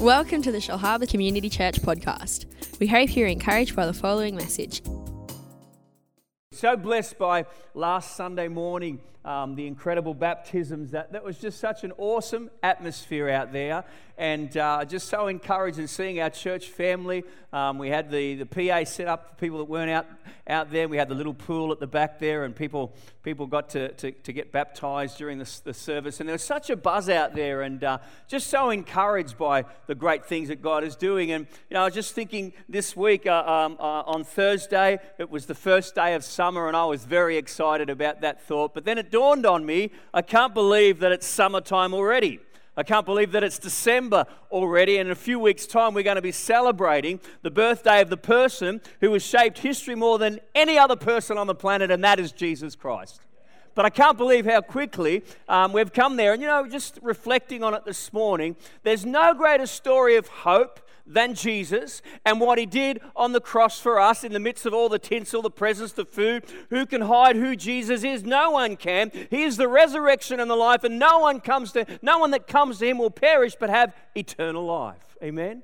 Welcome to the Shellharbour Community Church podcast. We hope you're encouraged by the following message. So blessed by last Sunday morning, um, the incredible baptisms. That, that was just such an awesome atmosphere out there and uh, just so encouraged in seeing our church family. Um, we had the, the PA set up for people that weren't out, out there. We had the little pool at the back there, and people, people got to, to, to get baptized during the, the service. And there was such a buzz out there, and uh, just so encouraged by the great things that God is doing. And you know, I was just thinking this week uh, um, uh, on Thursday, it was the first day of summer, and I was very excited about that thought. But then it dawned on me I can't believe that it's summertime already. I can't believe that it's December already, and in a few weeks' time, we're going to be celebrating the birthday of the person who has shaped history more than any other person on the planet, and that is Jesus Christ. But I can't believe how quickly um, we've come there. And you know, just reflecting on it this morning, there's no greater story of hope than Jesus and what he did on the cross for us in the midst of all the tinsel, the presents, the food. Who can hide who Jesus is? No one can. He is the resurrection and the life, and no one comes to no one that comes to him will perish but have eternal life. Amen.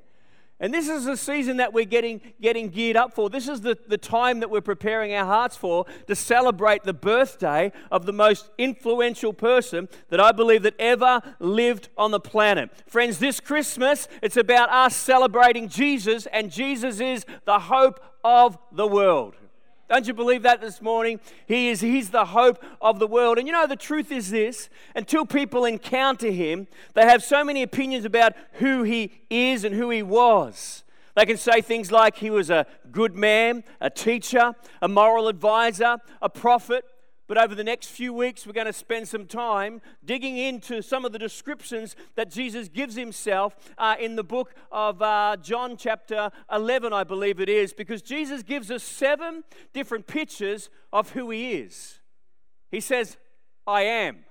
And this is the season that we're getting, getting geared up for. This is the, the time that we're preparing our hearts for to celebrate the birthday of the most influential person that I believe that ever lived on the planet. Friends, this Christmas, it's about us celebrating Jesus, and Jesus is the hope of the world. Don't you believe that this morning? He is he's the hope of the world. And you know the truth is this, until people encounter him, they have so many opinions about who he is and who he was. They can say things like he was a good man, a teacher, a moral advisor, a prophet, but over the next few weeks, we're going to spend some time digging into some of the descriptions that Jesus gives himself uh, in the book of uh, John, chapter 11, I believe it is, because Jesus gives us seven different pictures of who he is. He says, I am.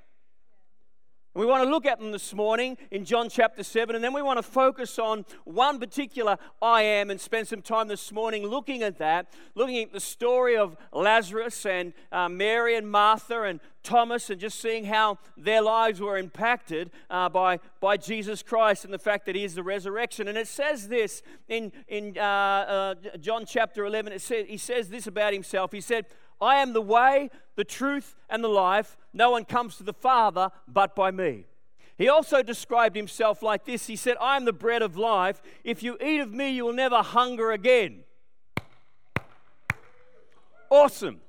We want to look at them this morning in John chapter 7, and then we want to focus on one particular I am and spend some time this morning looking at that, looking at the story of Lazarus and uh, Mary and Martha and Thomas, and just seeing how their lives were impacted uh, by, by Jesus Christ and the fact that He is the resurrection. And it says this in, in uh, uh John chapter 11, it says, He says this about Himself. He said, I am the way, the truth, and the life. No one comes to the Father but by me. He also described himself like this He said, I am the bread of life. If you eat of me, you will never hunger again. Awesome.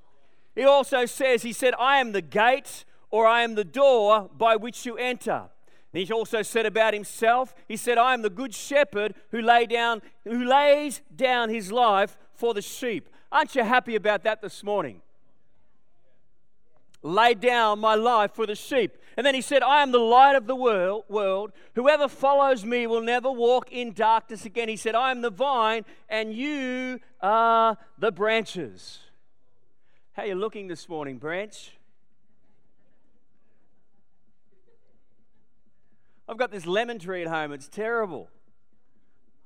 He also says, He said, I am the gate or I am the door by which you enter. And he also said about himself, He said, I am the good shepherd who, lay down, who lays down his life for the sheep. Aren't you happy about that this morning? Lay down my life for the sheep. And then he said, I am the light of the world. Whoever follows me will never walk in darkness again. He said, I am the vine, and you are the branches. How are you looking this morning, branch? I've got this lemon tree at home. It's terrible.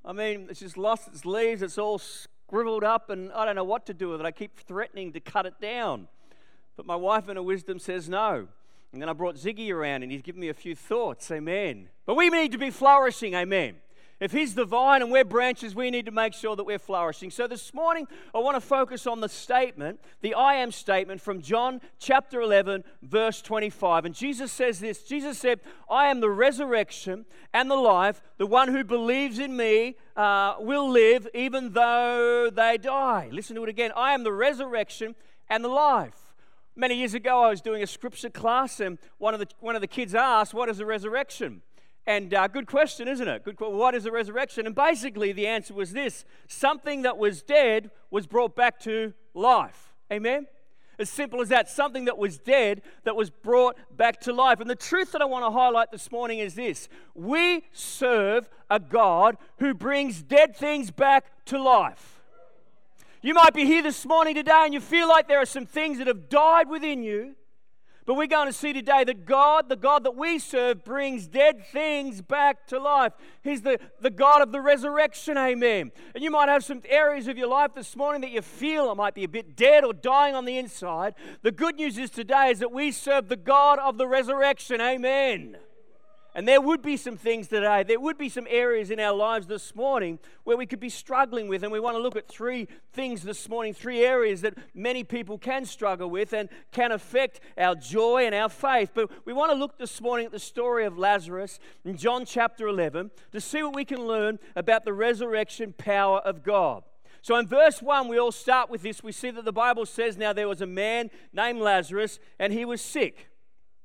I mean, it's just lost its leaves. It's all scribbled up, and I don't know what to do with it. I keep threatening to cut it down. But my wife, in her wisdom, says no. And then I brought Ziggy around, and he's given me a few thoughts. Amen. But we need to be flourishing. Amen. If He's the vine and we're branches, we need to make sure that we're flourishing. So this morning, I want to focus on the statement, the I am statement from John chapter 11, verse 25. And Jesus says this Jesus said, I am the resurrection and the life. The one who believes in me uh, will live even though they die. Listen to it again. I am the resurrection and the life. Many years ago, I was doing a scripture class, and one of the, one of the kids asked, What is the resurrection? And uh, good question, isn't it? Good. What is the resurrection? And basically, the answer was this: something that was dead was brought back to life. Amen. As simple as that. Something that was dead that was brought back to life. And the truth that I want to highlight this morning is this: we serve a God who brings dead things back to life. You might be here this morning today and you feel like there are some things that have died within you but we're going to see today that God, the God that we serve, brings dead things back to life. He's the, the God of the resurrection, amen. And you might have some areas of your life this morning that you feel it might be a bit dead or dying on the inside. The good news is today is that we serve the God of the resurrection, amen. And there would be some things today, there would be some areas in our lives this morning where we could be struggling with. And we want to look at three things this morning, three areas that many people can struggle with and can affect our joy and our faith. But we want to look this morning at the story of Lazarus in John chapter 11 to see what we can learn about the resurrection power of God. So in verse 1, we all start with this. We see that the Bible says, Now there was a man named Lazarus, and he was sick.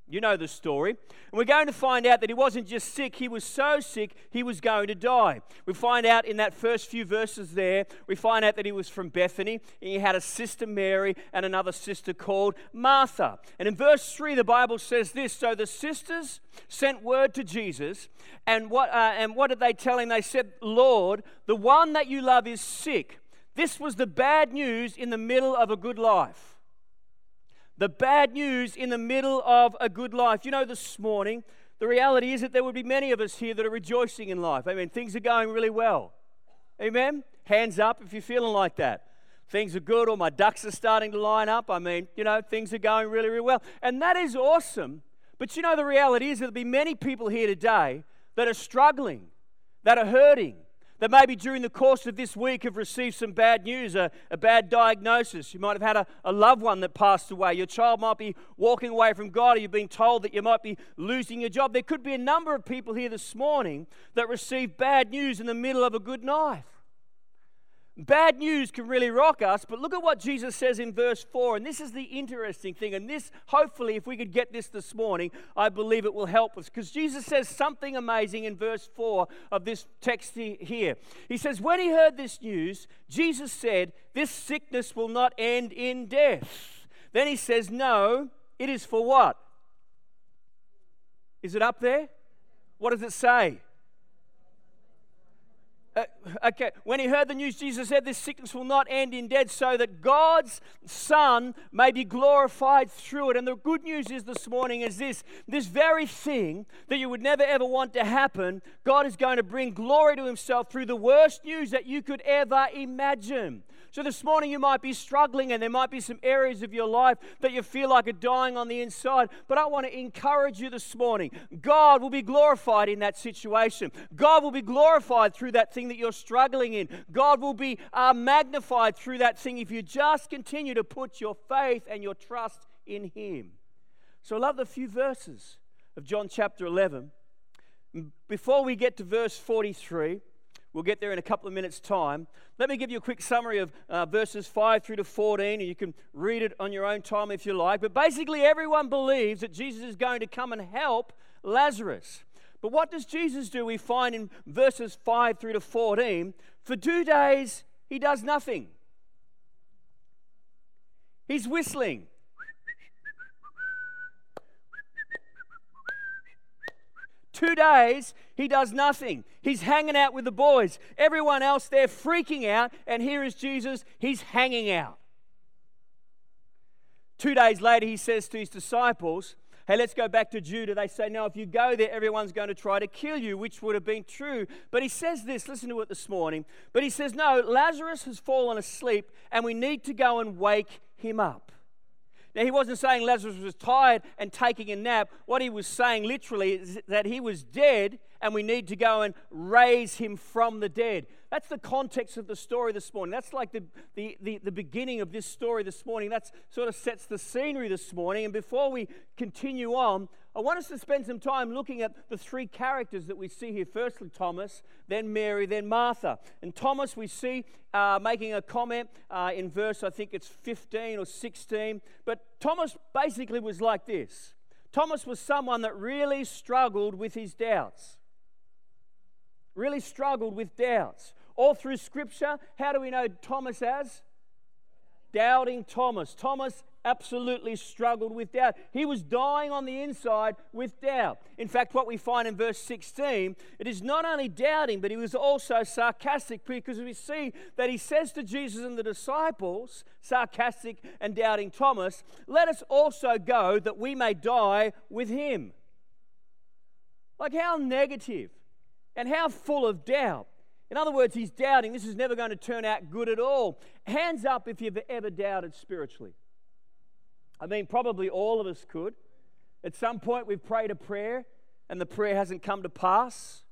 You know the story. And we're going to find out that he wasn't just sick, he was so sick he was going to die. We find out in that first few verses there, we find out that he was from Bethany. And he had a sister Mary and another sister called Martha. And in verse 3, the Bible says this So the sisters sent word to Jesus, and what, uh, and what did they tell him? They said, Lord, the one that you love is sick. This was the bad news in the middle of a good life. The bad news in the middle of a good life. You know, this morning, the reality is that there would be many of us here that are rejoicing in life. I mean, things are going really well. Amen? Hands up if you're feeling like that. Things are good, or my ducks are starting to line up. I mean, you know, things are going really, really well. And that is awesome. But you know, the reality is there'll be many people here today that are struggling, that are hurting, that maybe during the course of this week have received some bad news, a, a bad diagnosis. You might have had a, a, loved one that passed away. Your child might be walking away from God, or you've been told that you might be losing your job. There could be a number of people here this morning that received bad news in the middle of a good night. Bad news can really rock us, but look at what Jesus says in verse 4. And this is the interesting thing. And this, hopefully, if we could get this this morning, I believe it will help us. Because Jesus says something amazing in verse 4 of this text here. He says, When he heard this news, Jesus said, This sickness will not end in death. Then he says, No, it is for what? Is it up there? What does it say? Uh, okay, when he heard the news, Jesus said, This sickness will not end in death, so that God's Son may be glorified through it. And the good news is this morning is this this very thing that you would never ever want to happen, God is going to bring glory to Himself through the worst news that you could ever imagine. So this morning you might be struggling and there might be some areas of your life that you feel like are dying on the inside. But I want to encourage you this morning. God will be glorified in that situation. God will be glorified through that thing that you're struggling in. God will be uh, magnified through that thing if you just continue to put your faith and your trust in Him. So I love the few verses of John chapter 11. Before we get to verse 43, We'll get there in a couple of minutes' time. Let me give you a quick summary of uh, verses 5 through to 14, and you can read it on your own time if you like. But basically, everyone believes that Jesus is going to come and help Lazarus. But what does Jesus do? We find in verses 5 through to 14 for two days, he does nothing. He's whistling. Two days, he does nothing. He's hanging out with the boys. Everyone else, they're freaking out. And here is Jesus, he's hanging out. Two days later, he says to his disciples, Hey, let's go back to Judah. They say, No, if you go there, everyone's going to try to kill you, which would have been true. But he says this, listen to it this morning. But he says, No, Lazarus has fallen asleep, and we need to go and wake him up. Now, he wasn't saying Lazarus was tired and taking a nap. What he was saying literally is that he was dead and we need to go and raise him from the dead. That's the context of the story this morning. That's like the, the, the, the, beginning of this story this morning. That sort of sets the scenery this morning. And before we continue on, I want us to spend some time looking at the three characters that we see here. Firstly, Thomas, then Mary, then Martha. And Thomas, we see uh, making a comment uh, in verse, I think it's 15 or 16. But Thomas basically was like this Thomas was someone that really struggled with his doubts. Really struggled with doubts. All through Scripture, how do we know Thomas as? Doubting Thomas. Thomas absolutely struggled with doubt. He was dying on the inside with doubt. In fact, what we find in verse 16, it is not only doubting, but he was also sarcastic because we see that he says to Jesus and the disciples, sarcastic and doubting Thomas, let us also go that we may die with him. Like how negative and how full of doubt. In other words, he's doubting this is never going to turn out good at all. Hands up if you've ever doubted spiritually. I mean, probably all of us could. At some point, we've prayed a prayer and the prayer hasn't come to pass.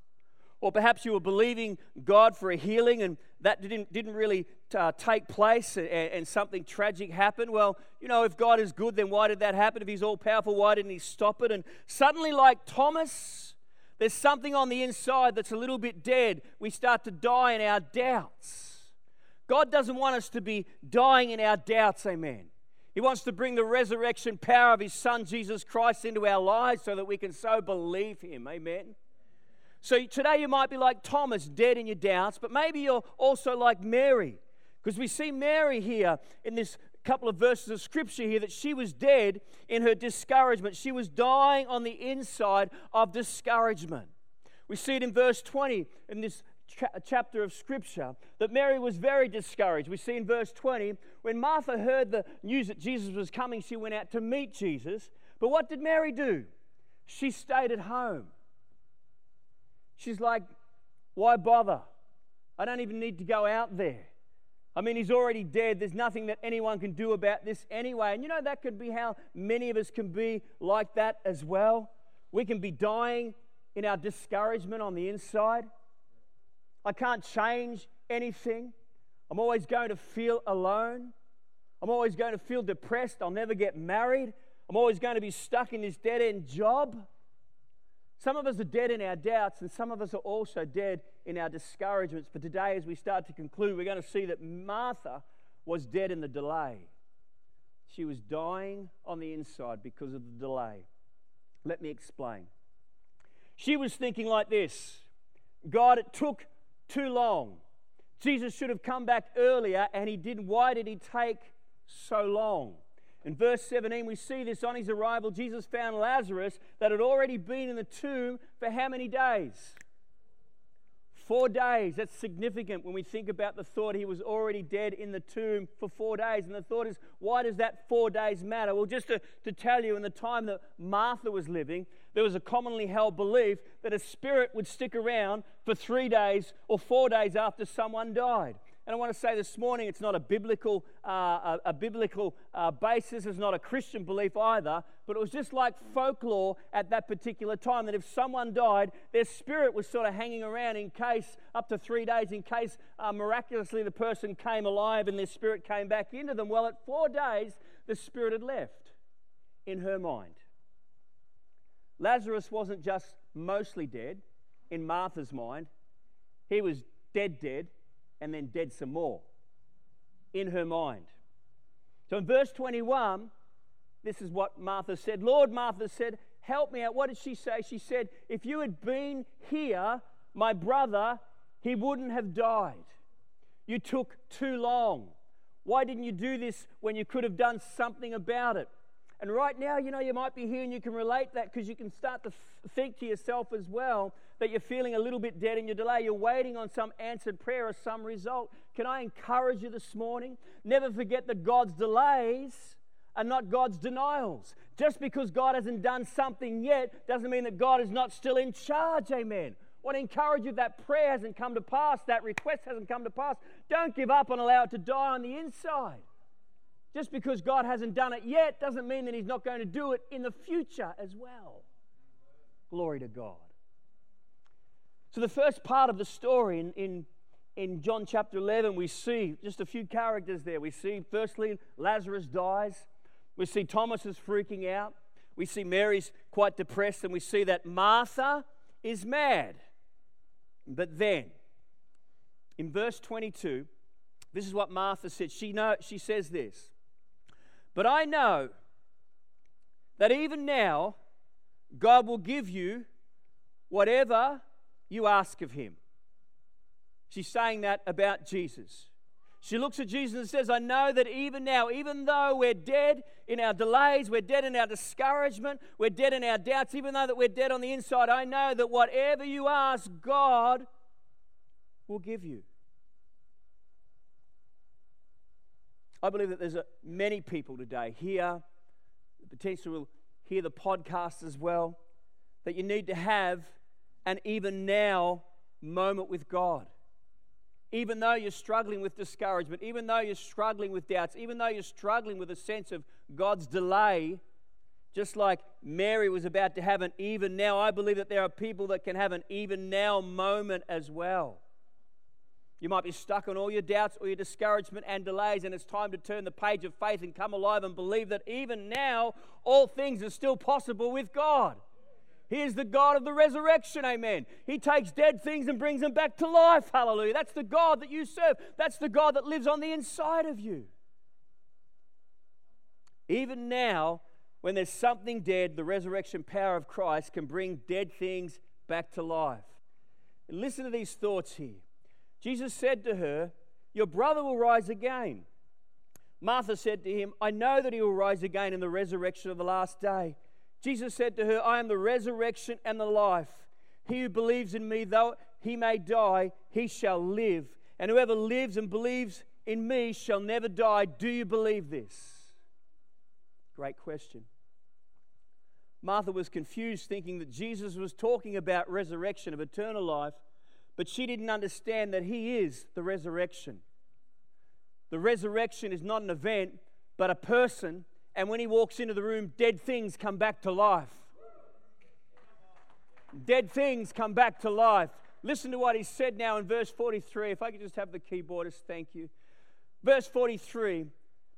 Or perhaps you were believing God for a healing and that didn't, didn't really uh, take place and, and, something tragic happened. Well, you know, if God is good, then why did that happen? If He's all powerful, why didn't He stop it? And suddenly, like Thomas, there's something on the inside that's a little bit dead. We start to die in our doubts. God doesn't want us to be dying in our doubts, amen. He wants to bring the resurrection power of His Son, Jesus Christ, into our lives so that we can so believe Him, amen. So today you might be like Thomas, dead in your doubts, but maybe you're also like Mary. Because we see Mary here in this couple of verses of scripture here that she was dead in her discouragement. She was dying on the inside of discouragement. We see it in verse 20 in this cha- chapter of scripture that Mary was very discouraged. We see in verse 20 when Martha heard the news that Jesus was coming, she went out to meet Jesus. But what did Mary do? She stayed at home. She's like, why bother? I don't even need to go out there. I mean, he's already dead. There's nothing that anyone can do about this anyway. And you know, that could be how many of us can be like that as well. We can be dying in our discouragement on the inside. I can't change anything. I'm always going to feel alone. I'm always going to feel depressed. I'll never get married. I'm always going to be stuck in this dead end job. Some of us are dead in our doubts, and some of us are also dead in our discouragements. But today, as we start to conclude, we're going to see that Martha was dead in the delay. She was dying on the inside because of the delay. Let me explain. She was thinking like this God, it took too long. Jesus should have come back earlier, and he didn't. Why did he take so long? In verse 17, we see this on his arrival. Jesus found Lazarus that had already been in the tomb for how many days? Four days. That's significant when we think about the thought he was already dead in the tomb for four days. And the thought is, why does that four days matter? Well, just to, to tell you, in the time that Martha was living, there was a commonly held belief that a spirit would stick around for three days or four days after someone died. And I want to say this morning, it's not a biblical, uh, a, a, biblical uh, basis. It's not a Christian belief either. But it was just like folklore at that particular time that if someone died, their spirit was sort of hanging around in case, up to three days, in case uh, miraculously the person came alive and their spirit came back into them. Well, at four days, the spirit had left in her mind. Lazarus wasn't just mostly dead in Martha's mind, he was dead, dead and then dead some more in her mind. So in verse 21, this is what Martha said. Lord, Martha said, Help me out. What did she say? She said, If you had been here, my brother, he wouldn't have died. You took too long. Why didn't you do this when you could have done something about it? And right now, you know, you might be here and you can relate that because you can start to think to yourself as well that you're feeling a little bit dead in your delay. You're waiting on some answered prayer or some result. Can I encourage you this morning? Never forget that God's delays are not God's denials. Just because God hasn't done something yet doesn't mean that God is not still in charge. Amen. I want to encourage you that prayer hasn't come to pass, that request hasn't come to pass. Don't give up and allow it to die on the inside. Just because God hasn't done it yet doesn't mean that He's not going to do it in the future as well. Glory to God. So, the first part of the story in, in, in John chapter 11, we see just a few characters there. We see, firstly, Lazarus dies. We see Thomas is freaking out. We see Mary's quite depressed, and we see that Martha is mad. But then, in verse 22, this is what Martha said. She, know, she says this but I know that even now, God will give you whatever you ask of Him. She's saying that about Jesus. She looks at Jesus and says, I know that even now, even though we're dead in our delays, we're dead in our discouragement, we're dead in our doubts, even though that we're dead on the inside, I know that whatever you ask, God will give you. I believe that there's many people today here, potentially will hear the podcast as well, that you need to have an even now moment with God. Even though you're struggling with discouragement, even though you're struggling with doubts, even though you're struggling with a sense of God's delay, just like Mary was about to have an even now, I believe that there are people that can have an even now moment as well. You might be stuck on all your doubts or your discouragement and delays, and it's time to turn the page of faith and come alive and believe that even now all things are still possible with God. He is the God of the resurrection, amen. He takes dead things and brings them back to life, hallelujah. That's the God that you serve, that's the God that lives on the inside of you. Even now, when there's something dead, the resurrection power of Christ can bring dead things back to life. And listen to these thoughts here. Jesus said to her, Your brother will rise again. Martha said to him, I know that he will rise again in the resurrection of the last day. Jesus said to her, I am the resurrection and the life. He who believes in me, though he may die, he shall live. And whoever lives and believes in me shall never die. Do you believe this? Great question. Martha was confused, thinking that Jesus was talking about resurrection of eternal life, but she didn't understand that He is the resurrection. The resurrection is not an event, but a person, and when He walks into the room, dead things come back to life. Dead things come back to life. Listen to what He said now in verse 43. If I could just have the keyboardist, thank you. Verse 43.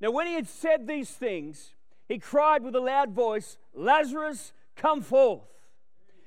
Now, when He had said these things, he cried with a loud voice, Lazarus, come forth.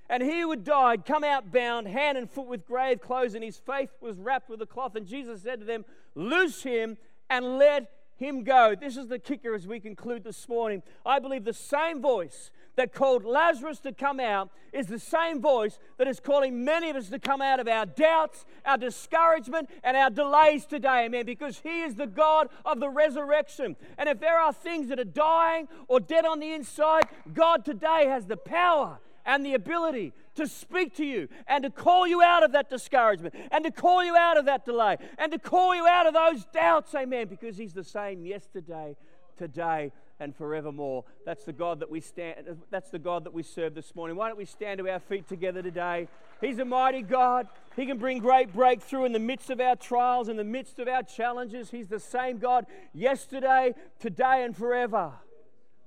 And he who had died, come out bound, hand and foot with grave clothes, and his face was wrapped with a cloth. And Jesus said to them, Loose him and let him go. This is the kicker as we conclude this morning. I believe the same voice that called Lazarus to come out is the same voice that is calling many of us to come out of our doubts, our discouragement, and our delays today. Amen. Because He is the God of the resurrection. And if there are things that are dying or dead on the inside, God today has the power and the ability to speak to you and to call you out of that discouragement and to call you out of that delay and to call you out of those doubts. Amen. Because He's the same yesterday, today, and forevermore. That's the God that we stand that's the God that we serve this morning. Why don't we stand to our feet together today? He's a mighty God. He can bring great breakthrough in the midst of our trials, in the midst of our challenges. He's the same God yesterday, today, and forever.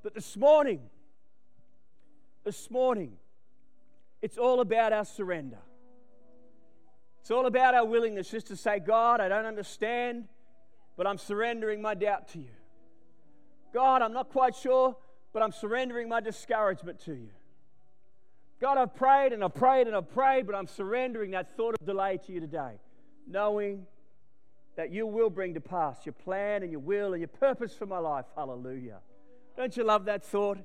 But this morning, this morning, it's all about our surrender. It's all about our willingness just to say, God, I don't understand, but I'm surrendering my doubt to you. God, I'm not quite sure, but I'm surrendering my discouragement to you. God, I've prayed and I've prayed and I've prayed, but I'm surrendering that thought of delay to you today, knowing that you will bring to pass your plan and your will and your purpose for my life. Hallelujah. Don't you love that thought?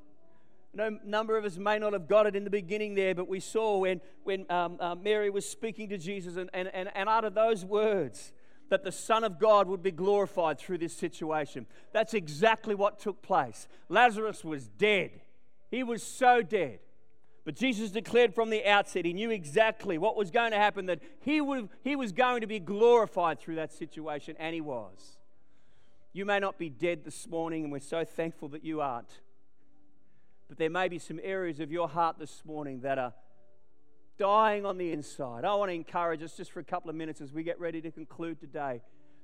No number of us may not have got it in the beginning there, but we saw when, when um, uh, Mary was speaking to Jesus, and, and, and, and out of those words, that the Son of God would be glorified through this situation. That's exactly what took place. Lazarus was dead, he was so dead. But Jesus declared from the outset, he knew exactly what was going to happen, that he, would, he was going to be glorified through that situation, and he was. You may not be dead this morning, and we're so thankful that you aren't. But there may be some areas of your heart this morning that are dying on the inside. I want to encourage us just for a couple of minutes as we get ready to conclude today,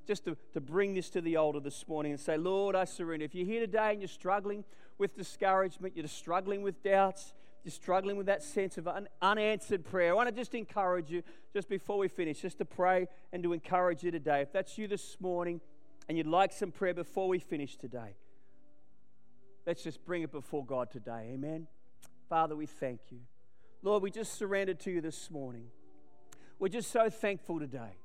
just to, to bring this to the altar this morning and say, Lord, I surrender. If you're here today and you're struggling with discouragement, you're struggling with doubts, you're struggling with that sense of un- unanswered prayer, I want to just encourage you, just before we finish, just to pray and to encourage you today. If that's you this morning and you'd like some prayer before we finish today, let's just bring it before God today. Amen. Father, we thank you. Lord, we just surrendered to you this morning. We're just so thankful today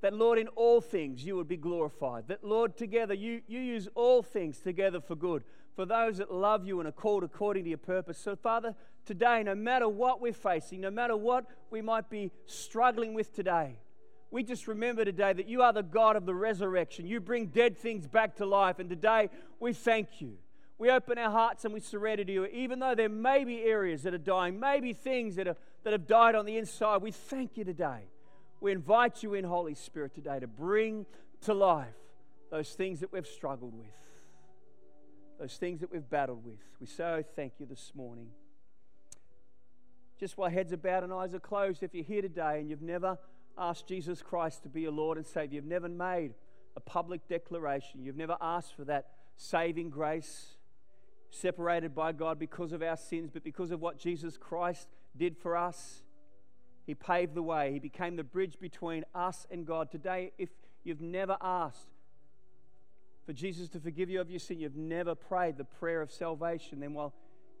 that, Lord, in all things you would be glorified. That, Lord, together you, you use all things together for good for those that love you and are called according to your purpose. So, Father, today, no matter what we're facing, no matter what we might be struggling with today, we just remember today that you are the God of the resurrection. You bring dead things back to life. And today, we thank you we open our hearts and we surrender to you, even though there may be areas that are dying, maybe things that, are, that have died on the inside. We thank you today. We invite you in, Holy Spirit, today to bring to life those things that we've struggled with, those things that we've battled with. We so thank you this morning. Just while heads are bowed and eyes are closed, if you're here today and you've never asked Jesus Christ to be your Lord and Savior, you've never made a public declaration, you've never asked for that saving grace, separated by God because of our sins, but because of what Jesus Christ did for us. He paved the way. He became the bridge between us and God. Today, if you've never asked for Jesus to forgive you of your sin, you've never prayed the prayer of salvation, then while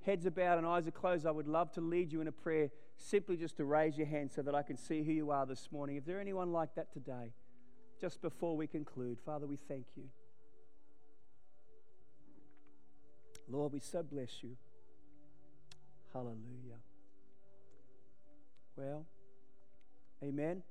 heads are bowed and eyes are closed, I would love to lead you in a prayer simply just to raise your hand so that I can see who you are this morning. If there anyone like that today, just before we conclude, Father, we thank you. Lord, we so bless you. Hallelujah. Well, amen.